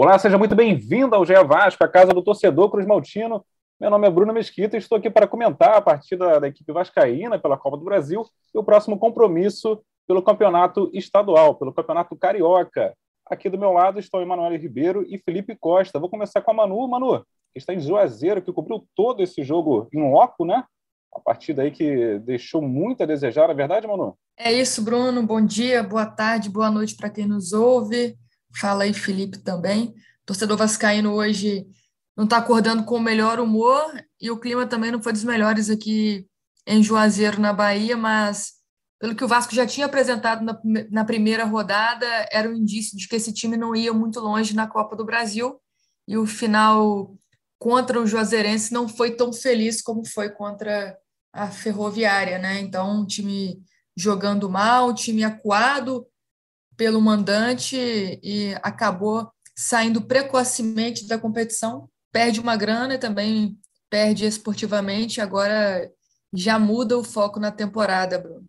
Olá, seja muito bem-vindo ao GE Vasco, a casa do torcedor Cruz Maltino. Meu nome é Bruno Mesquita e estou aqui para comentar a partida da equipe vascaína pela Copa do Brasil e o próximo compromisso pelo campeonato estadual, pelo campeonato carioca. Aqui do meu lado estão Emanuel Ribeiro e Felipe Costa. Vou começar com a Manu. Manu, que está em Juazeiro, que cobriu todo esse jogo em loco, né? A partida aí que deixou muito a desejar, é verdade, Manu? É isso, Bruno. Bom dia, boa tarde, boa noite para quem nos ouve. Fala aí, Felipe, também. Torcedor vascaíno hoje não está acordando com o melhor humor e o clima também não foi dos melhores aqui em Juazeiro, na Bahia, mas pelo que o Vasco já tinha apresentado na, na primeira rodada, era um indício de que esse time não ia muito longe na Copa do Brasil e o final contra o Juazeirense não foi tão feliz como foi contra a Ferroviária, né? Então, um time jogando mal, um time acuado, pelo mandante e acabou saindo precocemente da competição, perde uma grana e também perde esportivamente, agora já muda o foco na temporada, Bruno.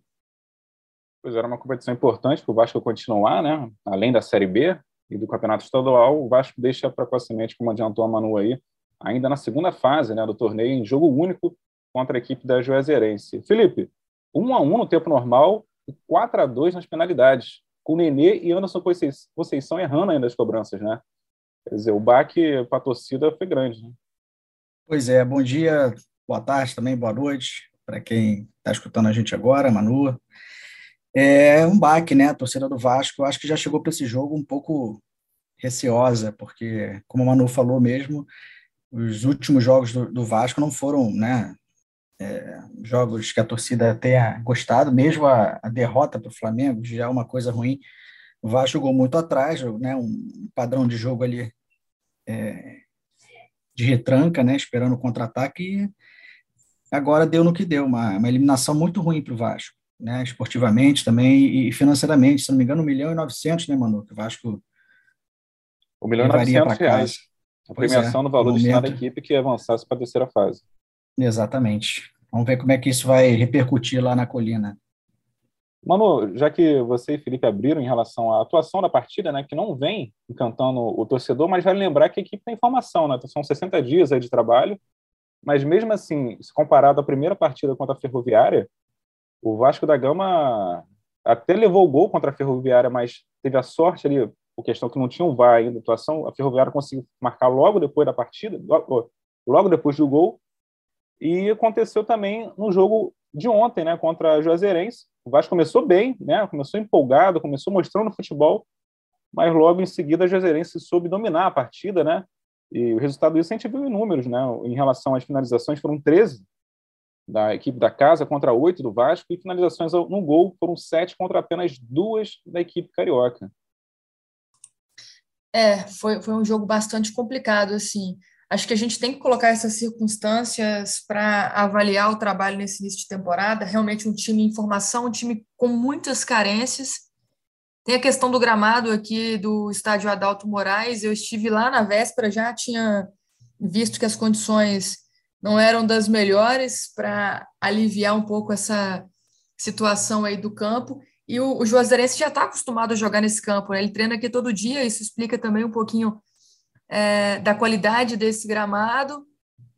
Pois era uma competição importante para o Vasco continuar, né? Além da Série B e do Campeonato Estadual, o Vasco deixa precocemente, como adiantou a Manu aí, ainda na segunda fase né, do torneio, em jogo único contra a equipe da Juazeirense. Felipe, 1 a 1 no tempo normal e 4 a 2 nas penalidades com o Nenê e Anderson Conceição errando ainda as cobranças, né? Quer dizer, o baque para a torcida foi grande. Né? Pois é, bom dia, boa tarde também, boa noite para quem está escutando a gente agora, Manu. É um baque, né? A torcida do Vasco, eu acho que já chegou para esse jogo um pouco receosa, porque, como o Manu falou mesmo, os últimos jogos do, do Vasco não foram, né? É, jogos que a torcida tenha gostado, mesmo a, a derrota para o Flamengo já é uma coisa ruim. O Vasco jogou muito atrás, né, um padrão de jogo ali é, de retranca, né, esperando o contra-ataque, e agora deu no que deu, uma, uma eliminação muito ruim para o Vasco, né, esportivamente também e financeiramente, se não me engano, 1 milhão e 900, né, Manu, que o Vasco um milhão e 900 reais. A premiação é, no valor destinado à equipe que avançasse para a terceira fase. Exatamente. Vamos ver como é que isso vai repercutir lá na colina. Manu, já que você e Felipe abriram em relação à atuação da partida, né, que não vem encantando o torcedor, mas vale lembrar que a equipe tem informação, né? São 60 dias aí de trabalho, mas mesmo assim, se comparado à primeira partida contra a Ferroviária, o Vasco da Gama até levou o gol contra a Ferroviária, mas teve a sorte ali, por questão que não tinha um VAR ainda, a atuação, a Ferroviária conseguiu marcar logo depois da partida, logo, logo depois do gol, e aconteceu também no jogo de ontem, né, contra a Juazeirense. O Vasco começou bem, né, começou empolgado, começou mostrando futebol, mas logo em seguida a Juazeirense soube dominar a partida, né? E o resultado disso a gente viu em números, né? Em relação às finalizações, foram 13 da equipe da casa contra 8 do Vasco, e finalizações no gol foram 7 contra apenas duas da equipe carioca. É, foi, foi um jogo bastante complicado, assim. Acho que a gente tem que colocar essas circunstâncias para avaliar o trabalho nesse início de temporada. Realmente um time em formação, um time com muitas carências. Tem a questão do gramado aqui do estádio Adalto Moraes. Eu estive lá na véspera, já tinha visto que as condições não eram das melhores para aliviar um pouco essa situação aí do campo. E o, o Juazeirense já está acostumado a jogar nesse campo, né? ele treina aqui todo dia, isso explica também um pouquinho é, da qualidade desse gramado.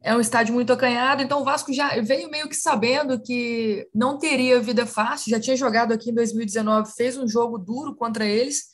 É um estádio muito acanhado, então o Vasco já veio meio que sabendo que não teria vida fácil, já tinha jogado aqui em 2019, fez um jogo duro contra eles,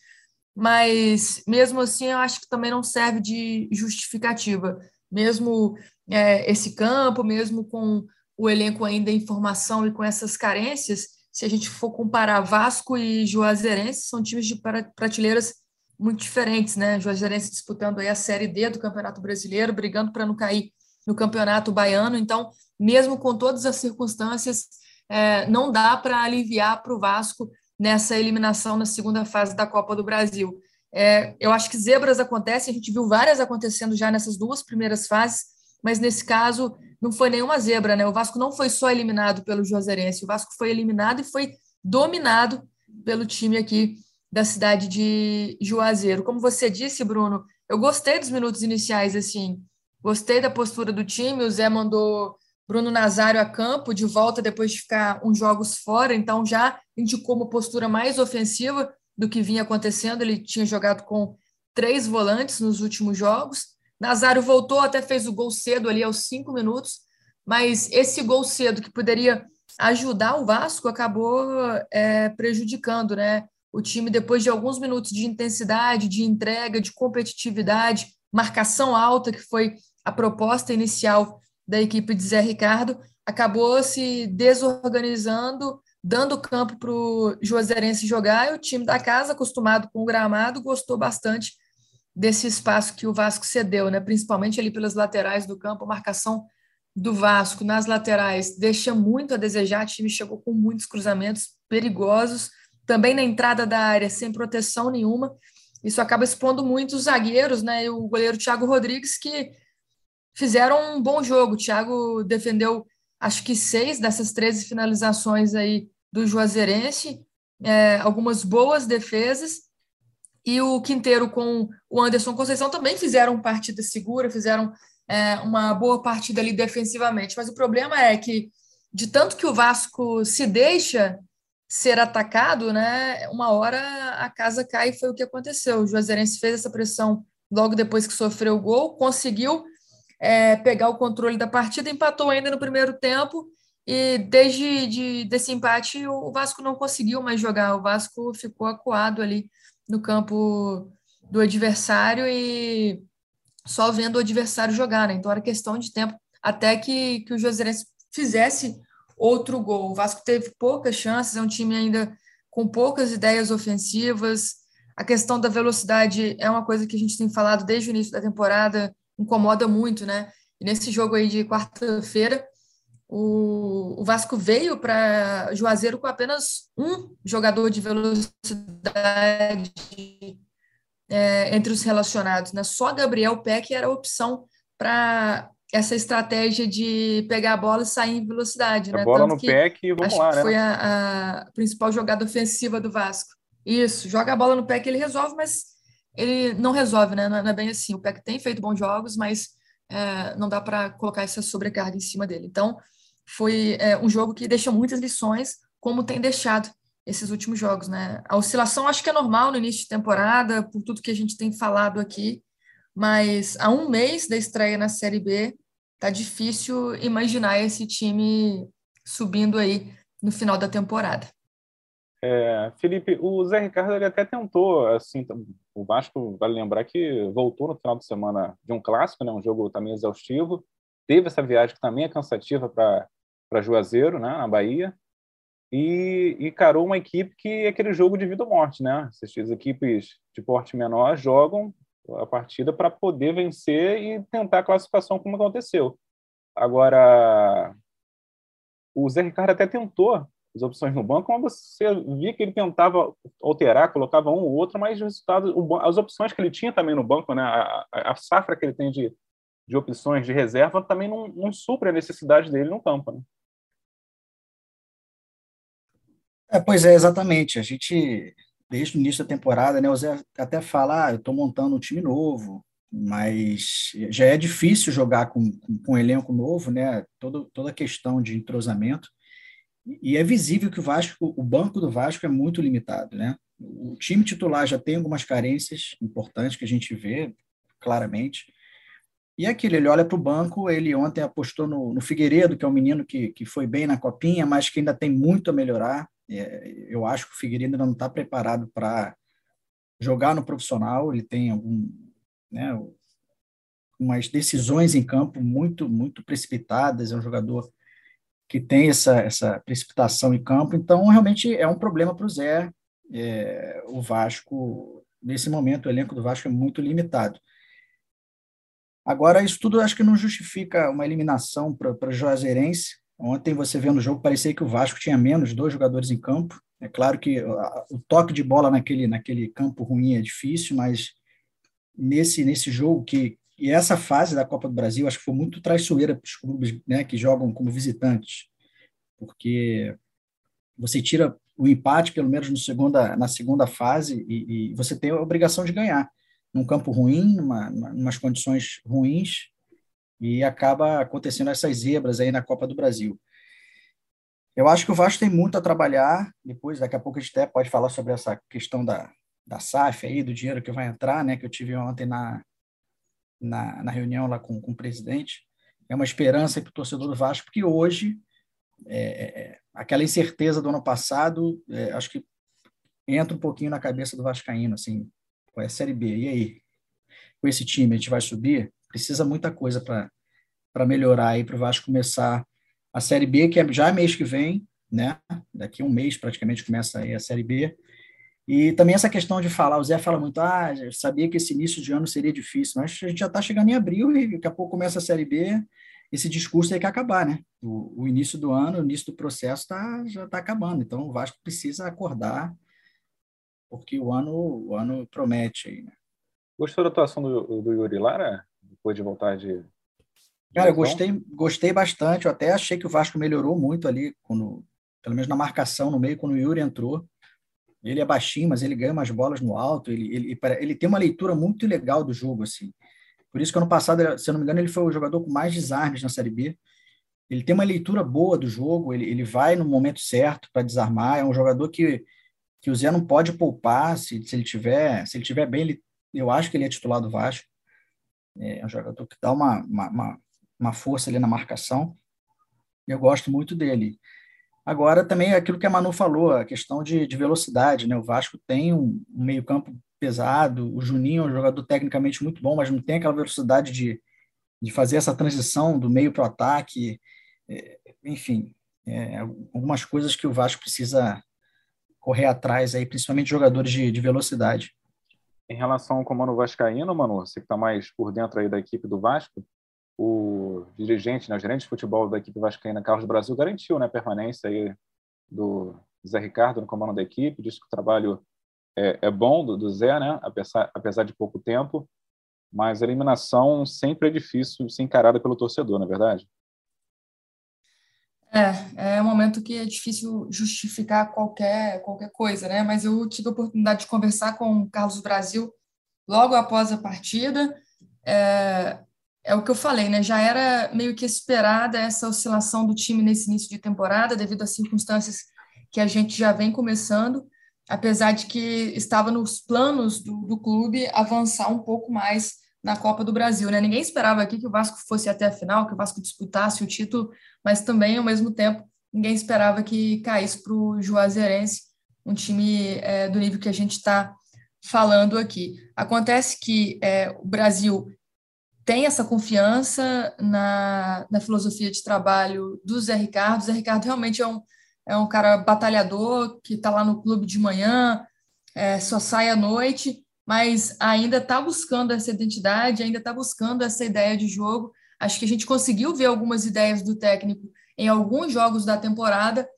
mas mesmo assim eu acho que também não serve de justificativa. Mesmo é, esse campo, mesmo com o elenco ainda em formação e com essas carências, se a gente for comparar Vasco e Juazeirense, são times de prateleiras muito diferentes, né? Juazeirense disputando aí a Série D do Campeonato Brasileiro, brigando para não cair no Campeonato Baiano. Então, mesmo com todas as circunstâncias, é, não dá para aliviar para o Vasco nessa eliminação na segunda fase da Copa do Brasil. É, eu acho que zebras acontecem, a gente viu várias acontecendo já nessas duas primeiras fases, mas nesse caso não foi nenhuma zebra, né? O Vasco não foi só eliminado pelo Juazeirense, o Vasco foi eliminado e foi dominado pelo time aqui da cidade de Juazeiro. Como você disse, Bruno, eu gostei dos minutos iniciais, assim, gostei da postura do time, o Zé mandou Bruno Nazário a campo, de volta depois de ficar uns jogos fora, então já indicou uma postura mais ofensiva do que vinha acontecendo, ele tinha jogado com três volantes nos últimos jogos. Nazário voltou, até fez o gol cedo ali aos cinco minutos, mas esse gol cedo que poderia ajudar o Vasco acabou é, prejudicando, né? O time, depois de alguns minutos de intensidade, de entrega, de competitividade, marcação alta, que foi a proposta inicial da equipe de Zé Ricardo, acabou se desorganizando, dando campo para o Juazeirense jogar, e o time da casa, acostumado com o gramado, gostou bastante desse espaço que o Vasco cedeu, né? principalmente ali pelas laterais do campo, marcação do Vasco nas laterais deixa muito a desejar, o time chegou com muitos cruzamentos perigosos, também na entrada da área, sem proteção nenhuma, isso acaba expondo muito os zagueiros, né? E o goleiro Thiago Rodrigues, que fizeram um bom jogo. O Thiago defendeu, acho que seis dessas 13 finalizações aí do Juazeirense, é, algumas boas defesas. E o Quinteiro com o Anderson Conceição também fizeram partida segura, fizeram é, uma boa partida ali defensivamente. Mas o problema é que, de tanto que o Vasco se deixa ser atacado, né, uma hora a casa cai foi o que aconteceu. O Juazeirense fez essa pressão logo depois que sofreu o gol, conseguiu é, pegar o controle da partida, empatou ainda no primeiro tempo e desde de, desse empate o Vasco não conseguiu mais jogar. O Vasco ficou acuado ali no campo do adversário e só vendo o adversário jogar, né? Então era questão de tempo até que, que o Juazeirense fizesse outro gol. O Vasco teve poucas chances, é um time ainda com poucas ideias ofensivas. A questão da velocidade é uma coisa que a gente tem falado desde o início da temporada, incomoda muito, né? E nesse jogo aí de quarta-feira, o, Vasco veio para Juazeiro com apenas um jogador de velocidade é, entre os relacionados, né? Só Gabriel Peck era a opção para essa estratégia de pegar a bola e sair em velocidade. A né? bola Tanto no pé que vamos acho lá, que né? Foi a, a, principal jogada ofensiva do Vasco. Isso, joga a bola no pé que ele resolve, mas ele não resolve, né? Não é, não é bem assim. O Peck tem feito bons jogos, mas é, não dá para colocar essa sobrecarga em cima dele. Então, foi é, um jogo que deixa muitas lições, como tem deixado esses últimos jogos, né? A oscilação acho que é normal no início de temporada, por tudo que a gente tem falado aqui, mas a um mês da estreia na Série B, tá difícil imaginar esse time subindo aí no final da temporada. É, Felipe, o Zé Ricardo ele até tentou, assim, o Vasco, vale lembrar que voltou no final de semana de um clássico, né, um jogo também exaustivo, teve essa viagem que também é cansativa para Juazeiro, né, na Bahia, e encarou uma equipe que é aquele jogo de vida ou morte, né? Essas equipes de porte menor jogam a partida para poder vencer e tentar a classificação como aconteceu. Agora, o Zé Ricardo até tentou as opções no banco, mas você via que ele tentava alterar, colocava um ou outro, mas os resultados, as opções que ele tinha também no banco, né, a, a safra que ele tem de, de opções de reserva também não, não supre a necessidade dele no campo. Né? É, pois é, exatamente. A gente desde o início da temporada, né? O Zé até fala, ah, eu estou montando um time novo, mas já é difícil jogar com, com, com, um elenco novo, né? Todo, toda a questão de entrosamento. E é visível que o Vasco, o banco do Vasco é muito limitado, né? O time titular já tem algumas carências importantes que a gente vê claramente. E é aquilo, ele olha para o banco, ele ontem apostou no, no Figueiredo, que é um menino que, que foi bem na copinha, mas que ainda tem muito a melhorar. É, eu acho que o Figueiredo ainda não está preparado para jogar no profissional. Ele tem algum, né, umas decisões em campo muito, muito precipitadas. É um jogador que tem essa, essa precipitação em campo. Então, realmente é um problema para o Zé. É, o Vasco, nesse momento, o elenco do Vasco é muito limitado. Agora, isso tudo acho que não justifica uma eliminação para o Juazeirense, Ontem você vendo o jogo, parecia que o Vasco tinha menos dois jogadores em campo. É claro que o toque de bola naquele, naquele campo ruim é difícil, mas nesse, nesse jogo que e essa fase da Copa do Brasil acho que foi muito traiçoeira para os clubes né, que jogam como visitantes, porque você tira o empate pelo menos no segunda, na segunda fase e, e você tem a obrigação de ganhar num campo ruim, numa, numa, condições ruins e acaba acontecendo essas zebras aí na Copa do Brasil. Eu acho que o Vasco tem muito a trabalhar, depois, daqui a pouco a gente até pode falar sobre essa questão da, da SAF aí, do dinheiro que vai entrar, né, que eu tive ontem na, na, na reunião lá com, com o presidente. É uma esperança para o torcedor do Vasco, porque hoje, é, é, aquela incerteza do ano passado, é, acho que entra um pouquinho na cabeça do Vascaíno, assim, com a Série B, e aí? Com esse time, a gente vai subir? Precisa muita coisa para melhorar aí, para o Vasco começar a Série B, que é já mês que vem, né? Daqui um mês praticamente começa aí a Série B. E também essa questão de falar, o Zé fala muito, ah, eu sabia que esse início de ano seria difícil, mas a gente já está chegando em abril e daqui a pouco começa a Série B, esse discurso tem que acabar, né? O, o início do ano, o início do processo tá, já está acabando, então o Vasco precisa acordar, porque o ano, o ano promete aí, né? Gostou da atuação do, do Yuri Lara, depois de voltar de... Cara, eu gostei, gostei bastante, eu até achei que o Vasco melhorou muito ali, quando, pelo menos na marcação no meio, quando o Yuri entrou, ele é baixinho, mas ele ganha umas bolas no alto. Ele, ele, ele tem uma leitura muito legal do jogo, assim. Por isso que ano passado, se eu não me engano, ele foi o jogador com mais desarmes na Série B. Ele tem uma leitura boa do jogo, ele, ele vai no momento certo para desarmar. É um jogador que, que o Zé não pode poupar se, se ele tiver se ele tiver bem. Ele, eu acho que ele é titular do Vasco. É um jogador que dá uma, uma, uma força ali na marcação. Eu gosto muito dele. Agora, também aquilo que a Manu falou, a questão de, de velocidade, né? O Vasco tem um, um meio-campo pesado, o Juninho é um jogador tecnicamente muito bom, mas não tem aquela velocidade de, de fazer essa transição do meio para o ataque. É, enfim, é, algumas coisas que o Vasco precisa correr atrás aí, principalmente jogadores de, de velocidade. Em relação ao comando vascaíno, Manu, você que está mais por dentro aí da equipe do Vasco, o dirigente, né, o gerente de futebol da equipe vascaína, Carlos Brasil, garantiu né, a permanência aí do Zé Ricardo no comando da equipe, disse que o trabalho é, é bom do, do, Zé, né, apesar, apesar de pouco tempo, mas a eliminação sempre é difícil ser encarada pelo torcedor, não é verdade? É, é um momento que é difícil justificar qualquer, qualquer coisa, né? Mas eu tive a oportunidade de conversar com o Carlos Brasil logo após a partida. É, é o que eu falei, né? Já era meio que esperada essa oscilação do time nesse início de temporada, devido às circunstâncias que a gente já vem começando, apesar de que estava nos planos do, do clube avançar um pouco mais na Copa do Brasil, né? Ninguém esperava aqui que o Vasco fosse até a final, que o Vasco disputasse o título, mas também, ao mesmo tempo, ninguém esperava que caísse para o Juazeirense, um time é, do nível que a gente está falando aqui. Acontece que é, o Brasil tem essa confiança na, na filosofia de trabalho do Zé Ricardo. O Zé Ricardo realmente é um, é um cara batalhador, que está lá no clube de manhã, é, só sai à noite, mas ainda está buscando essa identidade, ainda está buscando essa ideia de jogo. Acho que a gente conseguiu ver algumas ideias do técnico em alguns jogos da temporada,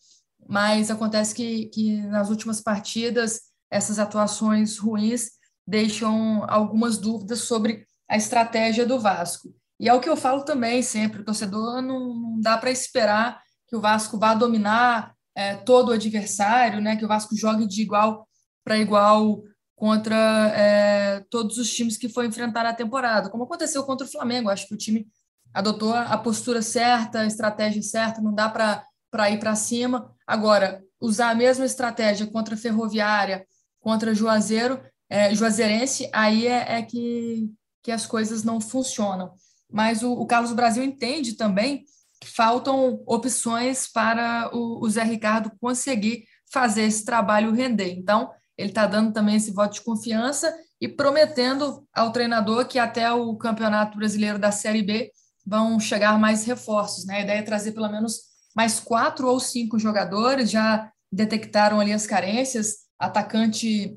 mas acontece que, que nas últimas partidas essas atuações ruins deixam algumas dúvidas sobre a estratégia do Vasco. E é o que eu falo também sempre: o torcedor não, não dá para esperar que o Vasco vá dominar é, todo o adversário, né? que o Vasco jogue de igual para igual contra é, todos os times que foi enfrentar na temporada, como aconteceu contra o Flamengo. Acho que o time adotou a postura certa, a estratégia certa, não dá para ir para cima. Agora, usar a mesma estratégia contra a Ferroviária, contra Juazeiro, é, Juazeirense, aí é, é que que as coisas não funcionam. Mas o, o Carlos Brasil entende também que faltam opções para o, o Zé Ricardo conseguir fazer esse trabalho render. Então, ele está dando também esse voto de confiança e prometendo ao treinador que até o Campeonato Brasileiro da Série B vão chegar mais reforços. Né? A ideia é trazer pelo menos mais quatro ou cinco jogadores, já detectaram ali as carências. Atacante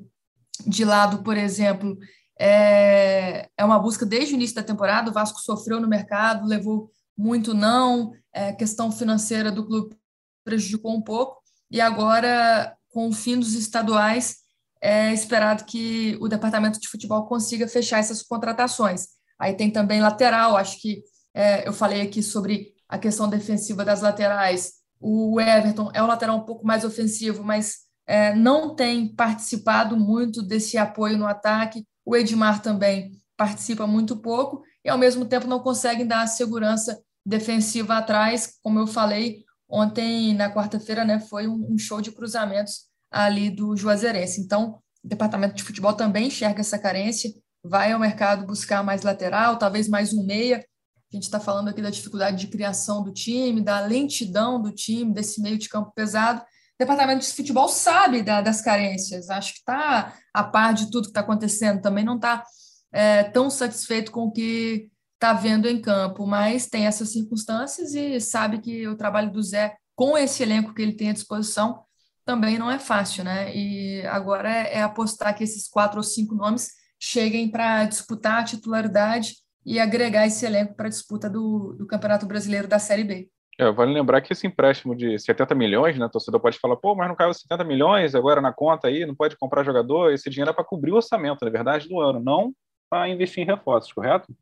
de lado, por exemplo, é, é uma busca desde o início da temporada. O Vasco sofreu no mercado, levou muito não, é, questão financeira do clube prejudicou um pouco, e agora, com o fim dos estaduais, é esperado que o departamento de futebol consiga fechar essas contratações. Aí tem também lateral, acho que é, eu falei aqui sobre a questão defensiva das laterais. O Everton é um lateral um pouco mais ofensivo, mas é, não tem participado muito desse apoio no ataque. O Edmar também participa muito pouco e, ao mesmo tempo, não conseguem dar a segurança defensiva atrás. Como eu falei ontem, na quarta-feira, né, foi um show de cruzamentos ali do Juazeirense. Então, o departamento de futebol também enxerga essa carência, vai ao mercado buscar mais lateral, talvez mais um meia. A gente está falando aqui da dificuldade de criação do time, da lentidão do time, desse meio de campo pesado. O departamento de futebol sabe da, das carências, acho que está a par de tudo que está acontecendo, também não está é, tão satisfeito com o que está vendo em campo, mas tem essas circunstâncias e sabe que o trabalho do Zé, com esse elenco que ele tem à disposição, também não é fácil, né? E agora é, é apostar que esses quatro ou cinco nomes cheguem para disputar a titularidade e agregar esse elenco para a disputa do, do Campeonato Brasileiro da Série B. É, vale lembrar que esse empréstimo de 70 milhões, né, o torcedor pode falar, pô, mas não caiu 70 milhões agora na conta aí, não pode comprar jogador, esse dinheiro é para cobrir o orçamento, na verdade, do ano, não para investir em reforços, correto?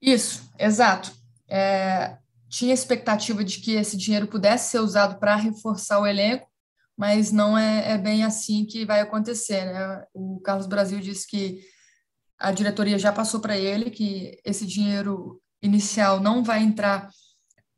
Isso, exato. É, tinha expectativa de que esse dinheiro pudesse ser usado para reforçar o elenco, mas não é, é, bem assim que vai acontecer. Né? O Carlos Brasil disse que a diretoria já passou para ele que esse dinheiro inicial não vai entrar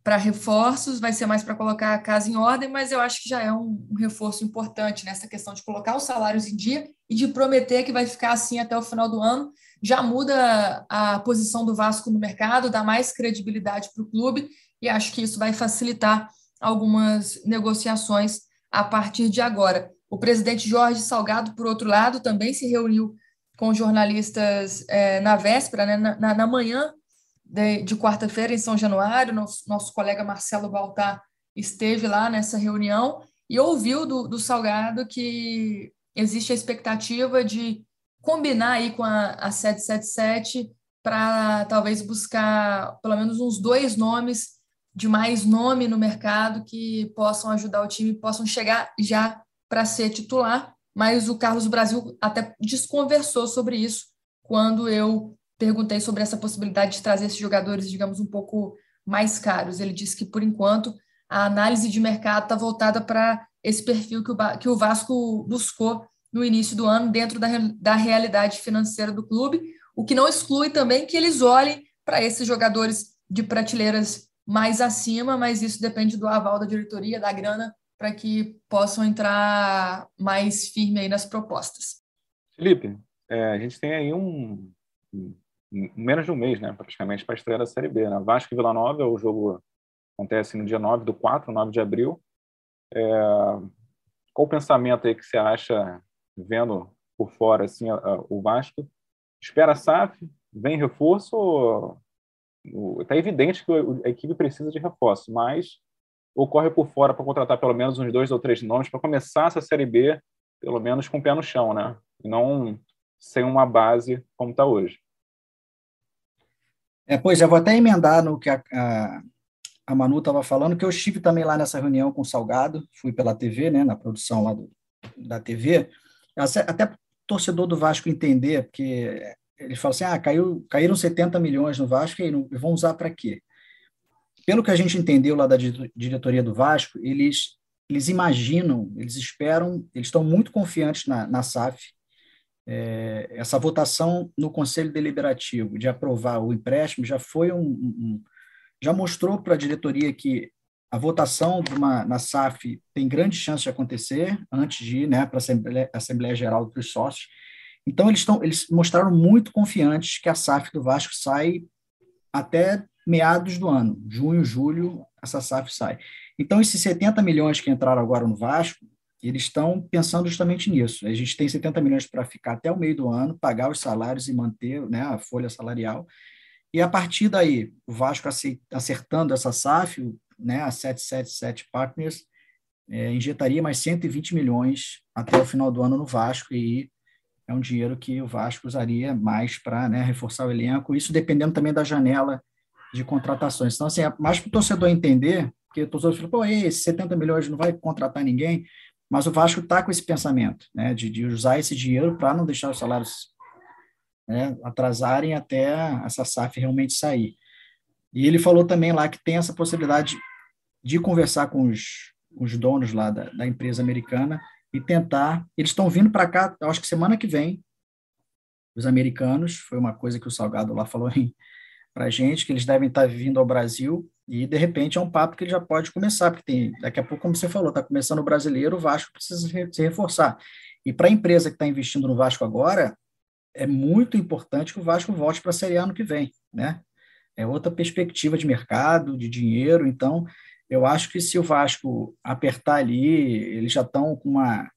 para reforços, vai ser mais para colocar a casa em ordem, mas eu acho que já é um, um, reforço importante nessa questão de colocar os salários em dia e de prometer que vai ficar assim até o final do ano. Já muda a posição do Vasco no mercado, dá mais credibilidade para o clube e acho que isso vai facilitar algumas negociações a partir de agora. O presidente Jorge Salgado, por outro lado, também se reuniu com jornalistas é, na véspera, né, na, na manhã de, de quarta-feira em São Januário. Nosso, nosso colega Marcelo Baltar esteve lá nessa reunião e ouviu do, do Salgado que existe a expectativa de combinar aí com a, a 777 para talvez buscar pelo menos uns dois nomes de mais nome no mercado que possam ajudar o time, possam chegar já para ser titular. Mas o Carlos Brasil até desconversou sobre isso quando eu perguntei sobre essa possibilidade de trazer esses jogadores, digamos, um pouco mais caros. Ele disse que, por enquanto, a análise de mercado está voltada para esse perfil que o, que o Vasco buscou no início do ano, dentro da, da realidade financeira do clube, o que não exclui também que eles olhem para esses jogadores de prateleiras mais acima, mas isso depende do aval da diretoria, da grana, para que possam entrar mais firme aí nas propostas. Felipe, é, a gente tem aí um, menos de um mês, né, praticamente, para estrear a Série B. Né? Vasco e Vila Nova, o jogo acontece no dia 9 do 4, 9 de abril. É, qual o pensamento aí que você acha, vendo por fora assim, a, a, o Vasco? Espera a SAF? Vem reforço? Está evidente que a equipe precisa de reforço, mas ocorre por fora para contratar pelo menos uns dois ou três nomes para começar essa Série B, pelo menos com o pé no chão, né? Não sem uma base como está hoje. É, pois é, vou até emendar no que a, a, a Manu estava falando, que eu estive também lá nessa reunião com o Salgado, fui pela TV, né, na produção lá do, da TV, até torcedor do Vasco entender, porque ele fala assim, ah, caiu, caíram 70 milhões no Vasco, e vão usar para quê? Pelo que a gente entendeu lá da diretoria do Vasco, eles, eles imaginam, eles esperam, eles estão muito confiantes na, na SAF, é, essa votação no Conselho Deliberativo de aprovar o empréstimo já foi um, um já mostrou para a diretoria que a votação uma, na SAF tem grande chance de acontecer antes de ir né, para a Assembleia, Assembleia Geral dos Sócios. Então, eles, estão, eles mostraram muito confiantes que a SAF do Vasco sai até meados do ano, junho, julho, essa SAF sai. Então, esses 70 milhões que entraram agora no Vasco, eles estão pensando justamente nisso. A gente tem 70 milhões para ficar até o meio do ano, pagar os salários e manter né, a folha salarial. E a partir daí, o Vasco acertando essa SAF, né, a 777 Partners, é, injetaria mais 120 milhões até o final do ano no Vasco, e é um dinheiro que o Vasco usaria mais para né, reforçar o elenco, isso dependendo também da janela de contratações. Então, assim, é mais para o torcedor entender, porque o torcedor fala, pô, esses 70 milhões não vai contratar ninguém, mas o Vasco está com esse pensamento, né, de, de usar esse dinheiro para não deixar os salários né, atrasarem até essa SAF realmente sair. E ele falou também lá que tem essa possibilidade de conversar com os, os donos lá da, da empresa americana e tentar. Eles estão vindo para cá, acho que semana que vem, os americanos. Foi uma coisa que o Salgado lá falou para a gente, que eles devem estar vindo ao Brasil, e de repente é um papo que ele já pode começar, porque tem, daqui a pouco, como você falou, está começando o brasileiro, o Vasco precisa se reforçar. E para a empresa que está investindo no Vasco agora, é muito importante que o Vasco volte para a Série A no que vem, né? É outra perspectiva de mercado, de dinheiro, então eu acho que se o Vasco apertar ali, eles já estão com uma.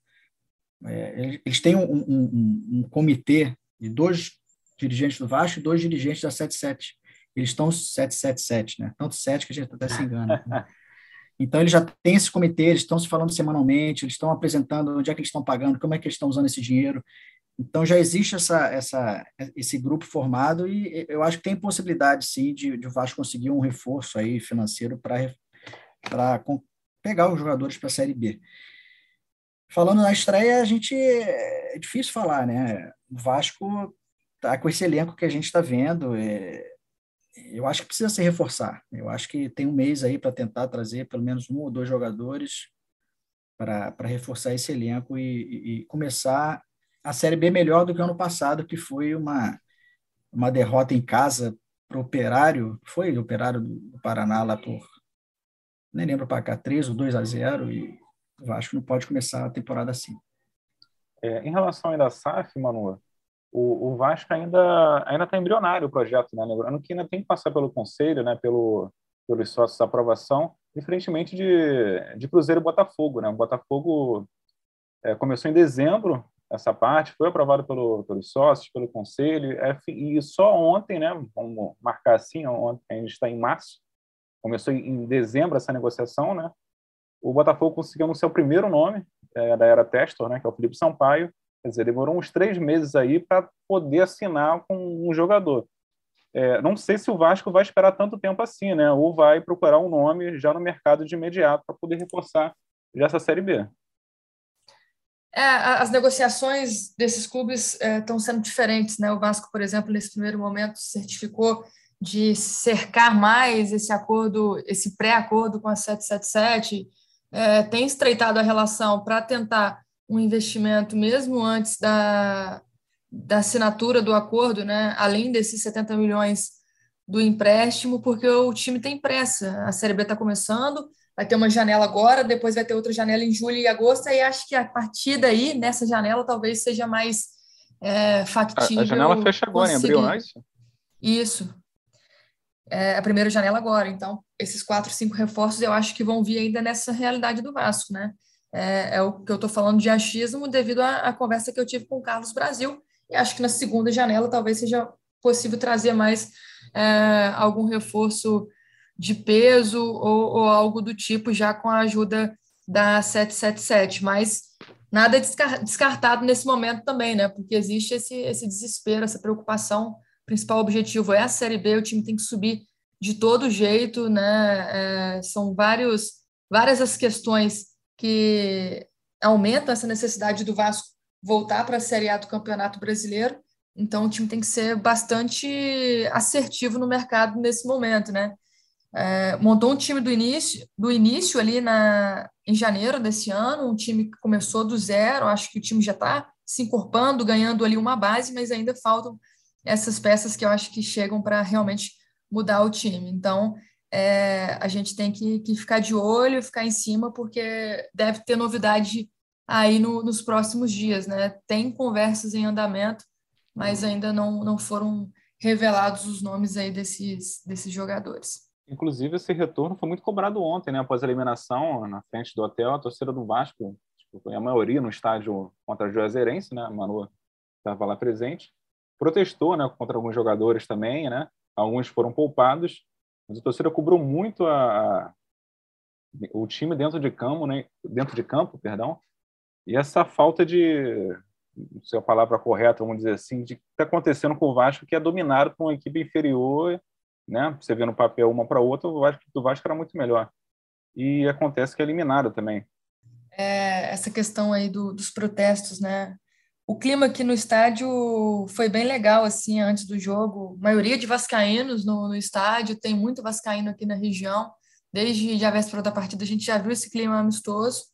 É, eles têm um, um, um, comitê de dois dirigentes do Vasco e dois dirigentes da 77. Eles estão 777, né? Tanto 7 que a gente até se engana. Né? Então, eles já têm esse comitê, eles estão se falando semanalmente, eles estão apresentando onde é que eles estão pagando, como é que eles estão usando esse dinheiro. Então, já existe essa, essa, esse grupo formado e eu acho que tem possibilidade, sim, de, de o Vasco conseguir um reforço aí financeiro para pegar os jogadores para a Série B. Falando na estreia, a gente é difícil falar, né? O Vasco tá com esse elenco que a gente está vendo. É, eu acho que precisa se reforçar. Eu acho que tem um mês aí para tentar trazer pelo menos um ou dois jogadores para reforçar esse elenco e, e, começar a Série B melhor do que o ano passado, que foi uma, uma derrota em casa para o Operário. Foi o Operário do Paraná lá por nem lembro para cá, 3 ou 2 a 0 e o Vasco não pode começar a temporada assim. É, em relação ainda à SAF, Manu, o, o Vasco ainda ainda está embrionário o projeto, né? Lembrando que ainda tem que passar pelo conselho, né? Pelo pelos sócios da aprovação, diferentemente de, de Cruzeiro e Botafogo, né? O Botafogo é, começou em dezembro essa parte, foi aprovado pelo, pelos sócios, pelo conselho, é, e só ontem, né? Vamos marcar assim, ontem, a gente está em março, começou em dezembro essa negociação, né? O Botafogo conseguiu anunciar o primeiro nome é, da era Testor, né? Que é o Felipe Sampaio. Quer dizer, demorou uns três meses aí para poder assinar com um jogador. É, não sei se o Vasco vai esperar tanto tempo assim, né? Ou vai procurar um nome já no mercado de imediato para poder reforçar já essa Série B. É, as negociações desses clubes estão é, sendo diferentes, né? O Vasco, por exemplo, nesse primeiro momento certificou de cercar mais esse acordo, esse pré-acordo com a 777, é, tem estreitado a relação para tentar um investimento mesmo antes da, da assinatura do acordo, né, além desses 70 milhões do empréstimo, porque o time tem pressa. A Série B está começando, vai ter uma janela agora, depois vai ter outra janela em julho e agosto, e acho que a partir daí, nessa janela, talvez seja mais é, factível. A, a janela fecha agora, conseguir... em abril, não é isso? Isso é, a primeira janela agora. Então, esses quatro, cinco reforços eu acho que vão vir ainda nessa realidade do Vasco, né? É, é o que eu estou falando de achismo devido à, à, conversa que eu tive com o Carlos Brasil. E acho que na segunda janela talvez seja possível trazer mais é, algum reforço de peso ou, ou, algo do tipo, já com a ajuda da 777. Mas nada descartado nesse momento também, né? Porque existe esse, esse desespero, essa preocupação principal objetivo é a Série B, o time tem que subir de todo jeito, né? É, são vários, várias as questões que aumentam essa necessidade do Vasco voltar para a Série A do Campeonato Brasileiro. Então, o time tem que ser bastante assertivo no mercado nesse momento, né? É, montou um time do início, do início ali na, em janeiro desse ano, um time que começou do zero. Acho que o time já está se encorpando, ganhando ali uma base, mas ainda faltam essas peças que eu acho que chegam para realmente mudar o time. Então, é, a gente tem que, que, ficar de olho, ficar em cima, porque deve ter novidade aí no, nos próximos dias, né? Tem conversas em andamento, mas ainda não, não foram revelados os nomes aí desses, desses jogadores. Inclusive, esse retorno foi muito cobrado ontem, né? Após a eliminação na frente do hotel, a torcida do Vasco, tipo, foi a maioria no estádio contra a Juazeirense, né? A Manu estava lá presente protestou né, contra alguns jogadores também, né? Alguns foram poupados, mas a torcida cobrou muito a, a, o time dentro de campo, né? Dentro de campo, perdão. E essa falta de, se é a palavra correta, vamos dizer assim, de que está acontecendo com o Vasco, que é dominado por uma equipe inferior, né? Você vê no papel uma para outra, o Vasco do Vasco era muito melhor. E acontece que é eliminado também. É, essa questão aí do, dos protestos, né? O clima aqui no estádio foi bem legal, assim, antes do jogo. A maioria de vascaínos no, no estádio, tem muito vascaíno aqui na região. Desde a véspera da partida a gente já viu esse clima amistoso.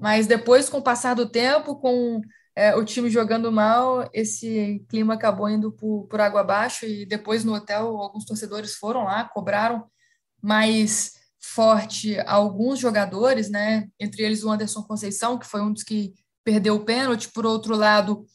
Mas depois, com o passar do tempo, com é, o time jogando mal, esse clima acabou indo por, por água abaixo e depois no hotel alguns torcedores foram lá, cobraram mais forte alguns jogadores, né? Entre eles o Anderson Conceição, que foi um dos que perdeu o pênalti. Por outro lado,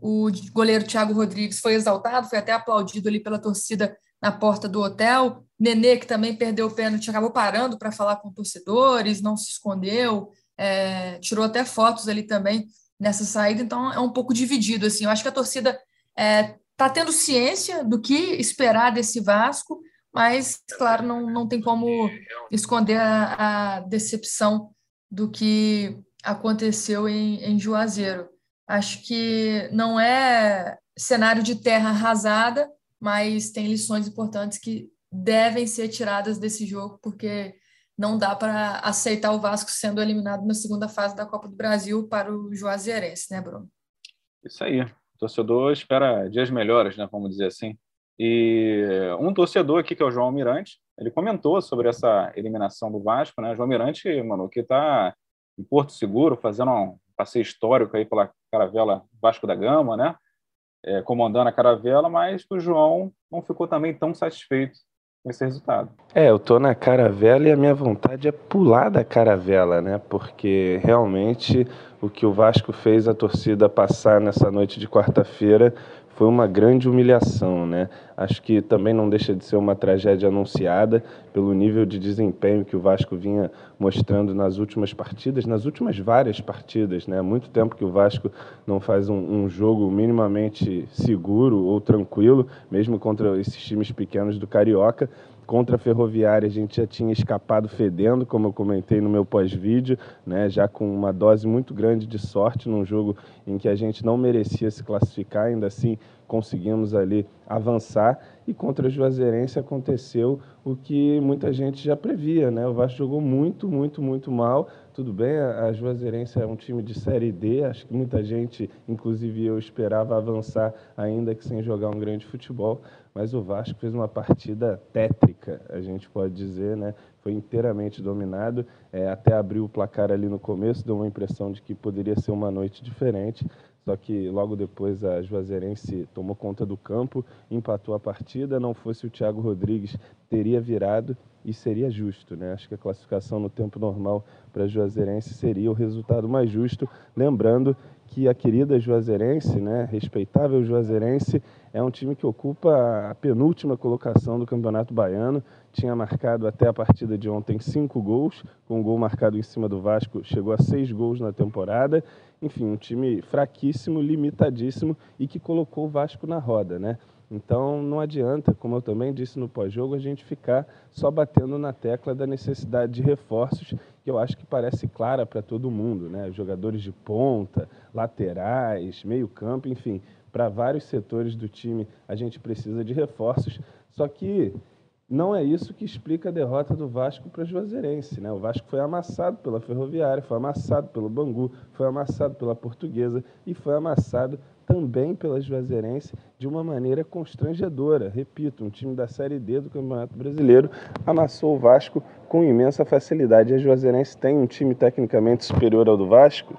o goleiro Thiago Rodrigues foi exaltado, foi até aplaudido ali pela torcida na porta do hotel. Nenê, que também perdeu o pênalti, acabou parando para falar com torcedores, não se escondeu, é, tirou até fotos ali também nessa saída, então é um pouco dividido. Assim. Eu acho que a torcida está é, tá tendo ciência do que esperar desse Vasco, mas, claro, não, não tem como esconder a, a decepção do que aconteceu em, em Juazeiro. Acho que não é cenário de terra arrasada, mas tem lições importantes que devem ser tiradas desse jogo, porque não dá para aceitar o Vasco sendo eliminado na segunda fase da Copa do Brasil para o Juazeirense, né, Bruno? Isso aí. O torcedor espera dias melhores, né, vamos dizer assim. E um torcedor aqui, que é o João Mirante, ele comentou sobre essa eliminação do Vasco, né? João Mirante, mano, que está em Porto Seguro, fazendo um passeio histórico aí pela caravela Vasco da Gama, né? É, comandando a caravela, mas o João não ficou também tão satisfeito com esse resultado. É, eu tô na caravela e a minha vontade é pular da caravela, né? Porque realmente o que o Vasco fez a torcida passar nessa noite de quarta-feira foi uma grande humilhação, né? Acho que também não deixa de ser uma tragédia anunciada pelo nível de desempenho que o Vasco vinha mostrando nas últimas partidas, nas últimas várias partidas, né? Há muito tempo que o Vasco não faz um, um jogo minimamente seguro ou tranquilo, mesmo contra esses times pequenos do Carioca. Contra a Ferroviária a gente já tinha escapado fedendo, como eu comentei no meu pós-vídeo, né, já com uma dose muito grande de sorte num jogo em que a gente não merecia se classificar, ainda assim conseguimos ali avançar e contra a Juazeirense aconteceu o que muita gente já previa, né? O Vasco jogou muito, muito, muito mal. Tudo bem, a Juazeirense é um time de Série D, acho que muita gente, inclusive eu, esperava avançar ainda que sem jogar um grande futebol, mas o Vasco fez uma partida tétrica, a gente pode dizer, né? Foi inteiramente dominado, é, até abriu o placar ali no começo, deu uma impressão de que poderia ser uma noite diferente, só que logo depois a Juazeirense tomou conta do campo, empatou a partida. Não fosse o Thiago Rodrigues, teria virado e seria justo. Né? Acho que a classificação no tempo normal para a Juazeirense seria o resultado mais justo. Lembrando que a querida Juazeirense, né, respeitável Juazeirense, é um time que ocupa a penúltima colocação do Campeonato Baiano. Tinha marcado até a partida de ontem cinco gols, com um gol marcado em cima do Vasco, chegou a seis gols na temporada enfim, um time fraquíssimo, limitadíssimo e que colocou o Vasco na roda, né? Então não adianta, como eu também disse no pós-jogo, a gente ficar só batendo na tecla da necessidade de reforços, que eu acho que parece clara para todo mundo, né? Jogadores de ponta, laterais, meio-campo, enfim, para vários setores do time a gente precisa de reforços. Só que não é isso que explica a derrota do Vasco para Juazeirense. Né? O Vasco foi amassado pela Ferroviária, foi amassado pelo Bangu, foi amassado pela Portuguesa e foi amassado também pela Juazeirense de uma maneira constrangedora. Repito, um time da Série D do Campeonato Brasileiro amassou o Vasco com imensa facilidade. A Juazeirense tem um time tecnicamente superior ao do Vasco?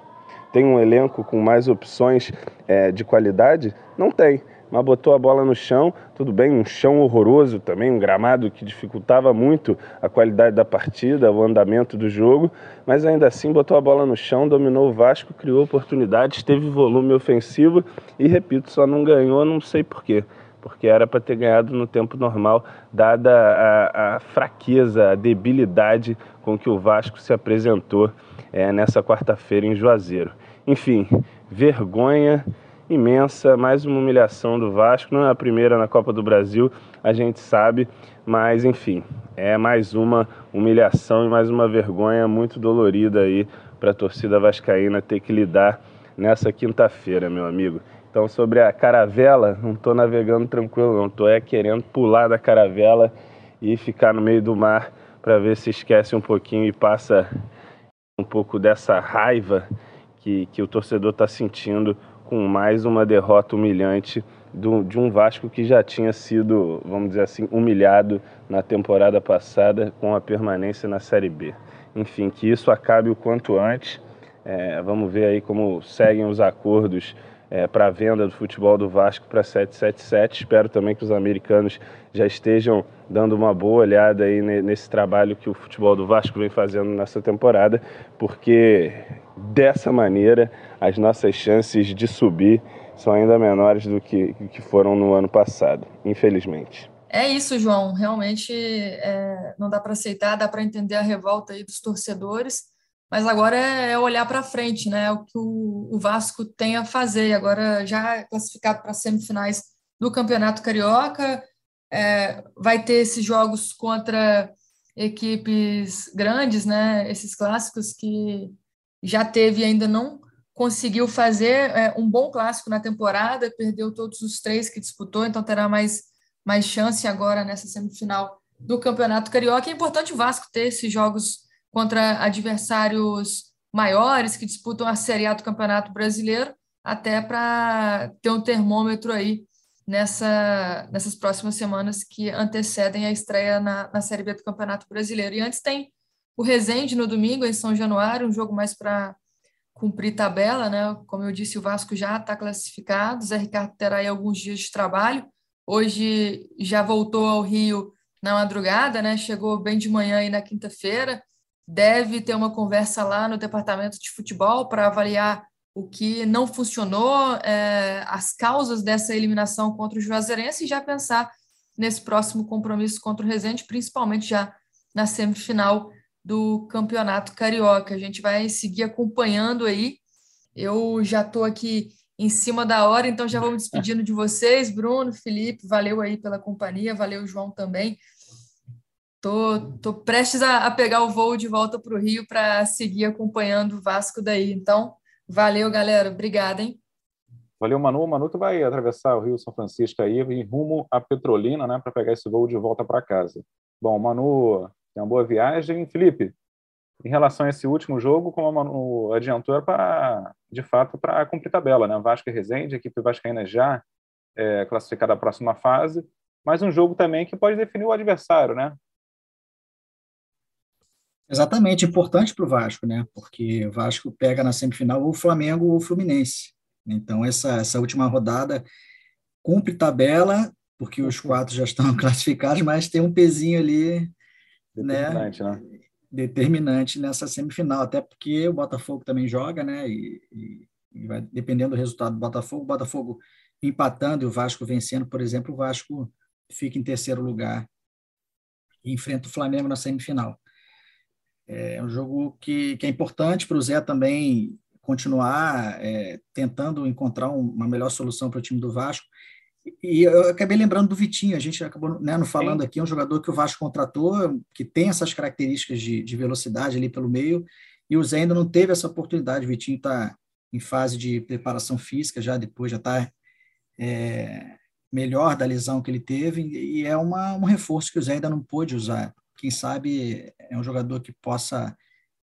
Tem um elenco com mais opções é, de qualidade? Não tem mas botou a bola no chão, tudo bem, um chão horroroso também, um gramado que dificultava muito a qualidade da partida, o andamento do jogo, mas ainda assim botou a bola no chão, dominou o Vasco, criou oportunidades, teve volume ofensivo e, repito, só não ganhou, não sei porquê porque era para ter ganhado no tempo normal, dada a, a, fraqueza, a debilidade com que o Vasco se apresentou é, nessa quarta-feira em Juazeiro. Enfim, vergonha imensa, mais uma humilhação do Vasco, não é a primeira na Copa do Brasil, a gente sabe, mas enfim, é mais uma humilhação e mais uma vergonha muito dolorida aí para a torcida vascaína ter que lidar nessa quinta-feira, meu amigo. Então, sobre a caravela, não estou navegando tranquilo, não estou é querendo pular da caravela e ficar no meio do mar para ver se esquece um pouquinho e passa um pouco dessa raiva que, que o torcedor está sentindo com mais uma derrota humilhante do, de um Vasco que já tinha sido, vamos dizer assim, humilhado na temporada passada com a permanência na Série B. Enfim, que isso acabe o quanto antes. É, vamos ver aí como seguem os acordos é, para a venda do futebol do Vasco para 777. Espero também que os americanos já estejam dando uma boa olhada aí nesse trabalho que o futebol do Vasco vem fazendo nessa temporada, porque dessa maneira as nossas chances de subir são ainda menores do que, que foram no ano passado, infelizmente. É isso, João. Realmente é, não dá para aceitar, dá para entender a revolta aí dos torcedores, mas agora é, é olhar para frente, né? É o que o, o, Vasco tem a fazer. Agora já classificado para semifinais do Campeonato Carioca, é, vai ter esses jogos contra equipes grandes, né? Esses clássicos que já teve e ainda não conseguiu fazer é, um bom clássico na temporada, perdeu todos os três que disputou, então terá mais, mais chance agora nessa semifinal do Campeonato Carioca. É importante o Vasco ter esses jogos contra adversários maiores que disputam a Série A do Campeonato Brasileiro, até para ter um termômetro aí nessa, nessas próximas semanas que antecedem a estreia na, na Série B do Campeonato Brasileiro. E antes tem o Resende no domingo, em São Januário, um jogo mais para cumprir tabela, né? Como eu disse, o Vasco já está classificado, Zé Ricardo terá aí alguns dias de trabalho. Hoje já voltou ao Rio na madrugada, né? Chegou bem de manhã aí na quinta-feira. Deve ter uma conversa lá no departamento de futebol para avaliar o que não funcionou, é, as causas dessa eliminação contra o Juazeirense e já pensar nesse próximo compromisso contra o Resende, principalmente já na semifinal do Campeonato Carioca. A gente vai seguir acompanhando aí. Eu já estou aqui em cima da hora, então já vou me despedindo de vocês, Bruno, Felipe, valeu aí pela companhia, valeu João também. Tô, tô prestes a, a pegar o voo de volta para o Rio para seguir acompanhando o Vasco daí. Então, valeu, galera. Obrigada, hein? Valeu, Manu. Manu que vai atravessar o Rio São Francisco aí em rumo a Petrolina, né, para pegar esse voo de volta para casa. Bom, Manu Tenha uma boa viagem. Felipe, em relação a esse último jogo, como a Manu adiantou, é para, de fato, para cumprir tabela, né? Vasco e Resende, a equipe vascaína já é, classificada à próxima fase, mas um jogo também que pode definir o adversário, né? Exatamente, importante para o Vasco, né? Porque o Vasco pega na semifinal o Flamengo ou o Fluminense. Então, essa, essa última rodada cumpre tabela, porque os quatro já estão classificados, mas tem um pezinho ali Determinante, né? né? Determinante nessa semifinal, até porque o Botafogo também joga, né? E, e, e vai, dependendo do resultado do Botafogo, o Botafogo empatando e o Vasco vencendo, por exemplo, o Vasco fica em terceiro lugar e enfrenta o Flamengo na semifinal. É um jogo que, que é importante para o Zé também continuar é, tentando encontrar uma melhor solução para o time do Vasco. E eu acabei lembrando do Vitinho, a gente acabou né, não falando Sim. aqui, é um jogador que o Vasco contratou, que tem essas características de, de velocidade ali pelo meio, e o Zé ainda não teve essa oportunidade. O Vitinho está em fase de preparação física, já depois já está é, melhor da lesão que ele teve, e é uma, um reforço que o Zé ainda não pôde usar. Quem sabe é um jogador que possa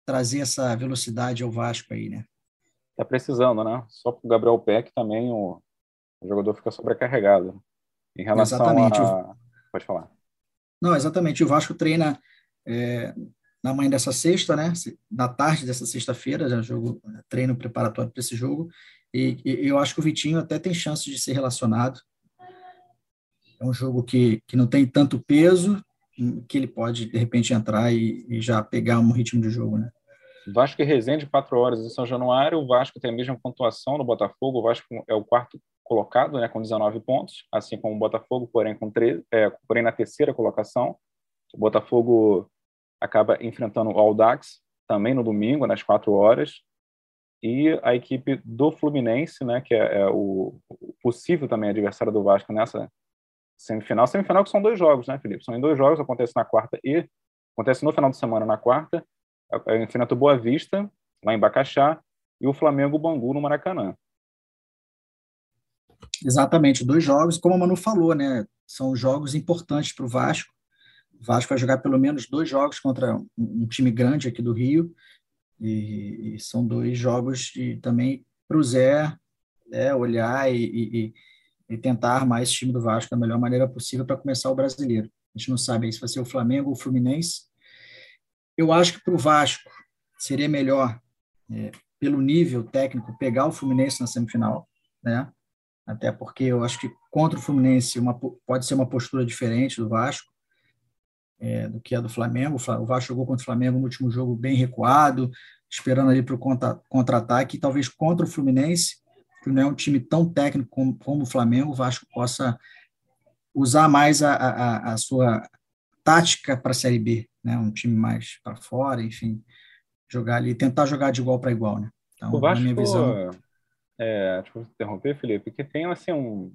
trazer essa velocidade ao Vasco aí, né? Tá precisando, né? Só para o Gabriel Peck também o o jogador fica sobrecarregado. Em relação exatamente. a. Pode falar. Não, exatamente. O Vasco treina é, na manhã dessa sexta, né? Na tarde dessa sexta-feira, já jogo treino preparatório para esse jogo. E, e, eu acho que o Vitinho até tem chance de ser relacionado. É um jogo que, que não tem tanto peso, que ele pode, de repente, entrar e, e já pegar um ritmo de jogo, né? Vasco e Resende, 4 horas em São Januário. O Vasco tem a mesma pontuação no Botafogo. O Vasco é o quarto colocado, né, com 19 pontos, assim como o Botafogo, porém, com 13, é, porém na terceira colocação. O Botafogo acaba enfrentando o Audax também no domingo, nas 4 horas. E a equipe do Fluminense, né, que é, é o, possível também adversário do Vasco nessa semifinal. Semifinal que são dois jogos, né, Felipe? São em dois jogos, acontece na quarta e acontece no final de semana na quarta. É, é enfrenta o Boa Vista, lá em Bacaxá, e o Flamengo Bangu no Maracanã. Exatamente, dois jogos, como a Manu falou, né? São jogos importantes para o Vasco. O Vasco vai jogar pelo menos dois jogos contra um time grande aqui do Rio. E, e são dois jogos de, também para o Zé é, olhar e, e, e, tentar armar esse time do Vasco da melhor maneira possível para começar o brasileiro. A gente não sabe se vai ser o Flamengo ou o Fluminense. Eu acho que para o Vasco seria melhor é, pelo nível técnico, pegar o Fluminense na semifinal, né? Até porque eu acho que contra o Fluminense uma, pode ser uma postura diferente do Vasco é, do que a do Flamengo. O Vasco jogou contra o Flamengo no último jogo bem recuado, esperando ali para o contra-ataque. Talvez contra o Fluminense, que não é um time tão técnico como, como o Flamengo, o Vasco possa usar mais a, a, a sua tática para a Série B, né? Um time mais para fora, enfim, jogar ali, tentar jogar de igual para igual, né? Então, o Vasco, na minha visão, é, deixa eu interromper, Felipe, que tem assim um,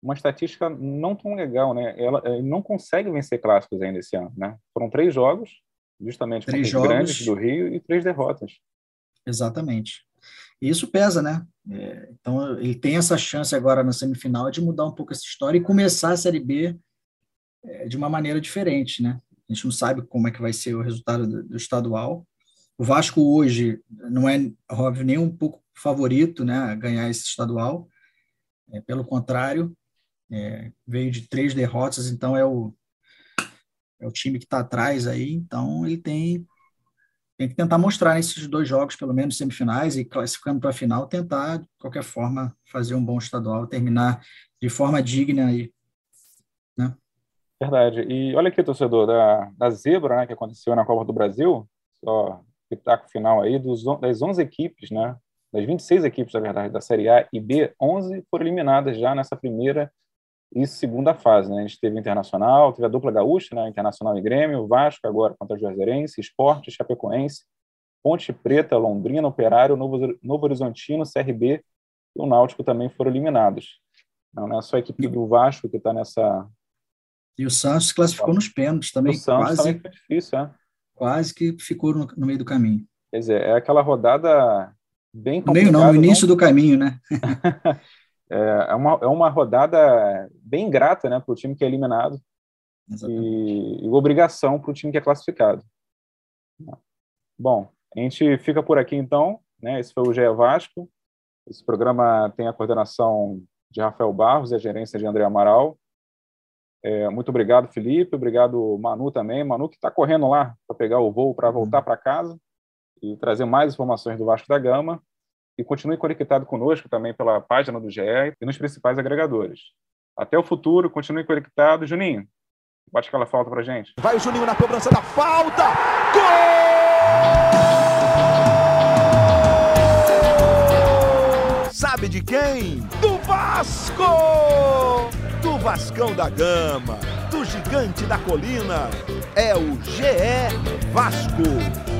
uma estatística não tão legal, né? Ela, ela não consegue vencer clássicos ainda esse ano, né? Foram três jogos, justamente três jogos grandes do Rio e três derrotas. Exatamente. E isso pesa, né? É, então ele tem essa chance agora na semifinal de mudar um pouco essa história e começar a Série B é, de uma maneira diferente, né? A gente não sabe como é que vai ser o resultado do, do estadual. O Vasco hoje não é, óbvio, nem um pouco favorito né, a ganhar esse estadual. É, pelo contrário, é, veio de três derrotas, então é o, é o time que está atrás aí. Então ele tem, tem que tentar mostrar nesses dois jogos, pelo menos semifinais, e classificando para a final, tentar, de qualquer forma, fazer um bom estadual, terminar de forma digna aí. Né? Verdade. E olha aqui, torcedor, da, da zebra né, que aconteceu na Copa do Brasil, só pitaco final aí, dos, das 11 equipes, né, das 26 equipes, na verdade, da Série A e B, 11 foram eliminadas já nessa primeira e segunda fase. Né? A gente teve o Internacional, teve a dupla gaúcha, né? Internacional e Grêmio, Vasco agora contra o Juazeirense, Esporte, Chapecoense, Ponte Preta, Londrina, Operário, Novo, Novo Horizontino, CRB e o Náutico também foram eliminados. Não, não é só a equipe do Vasco que está nessa... E o Santos classificou nos pênaltis também. O Santos quase, também foi difícil, é? Quase que ficou no, no meio do caminho. Quer dizer, é aquela rodada bem complicado. Meio não, no início não... do caminho, né? É, é, uma, é uma rodada bem grata né, para o time que é eliminado e, e, obrigação para o time que é classificado. Bom, a gente fica por aqui então. Né? Esse foi o GE Vasco. Esse programa tem a coordenação de Rafael Barros e a gerência de André Amaral. É, muito obrigado, Felipe. Obrigado, Manu também. Manu que está correndo lá para pegar o voo para voltar para casa e trazer mais informações do Vasco da Gama. E continue conectado conosco também pela página do GE e nos principais agregadores. Até o futuro, continue conectado. Juninho, bate aquela falta para gente. Vai o Juninho na cobrança da falta. Gol! Sabe de quem? Do Vasco! Do Vascão da Gama, do Gigante da Colina. É o GE Vasco.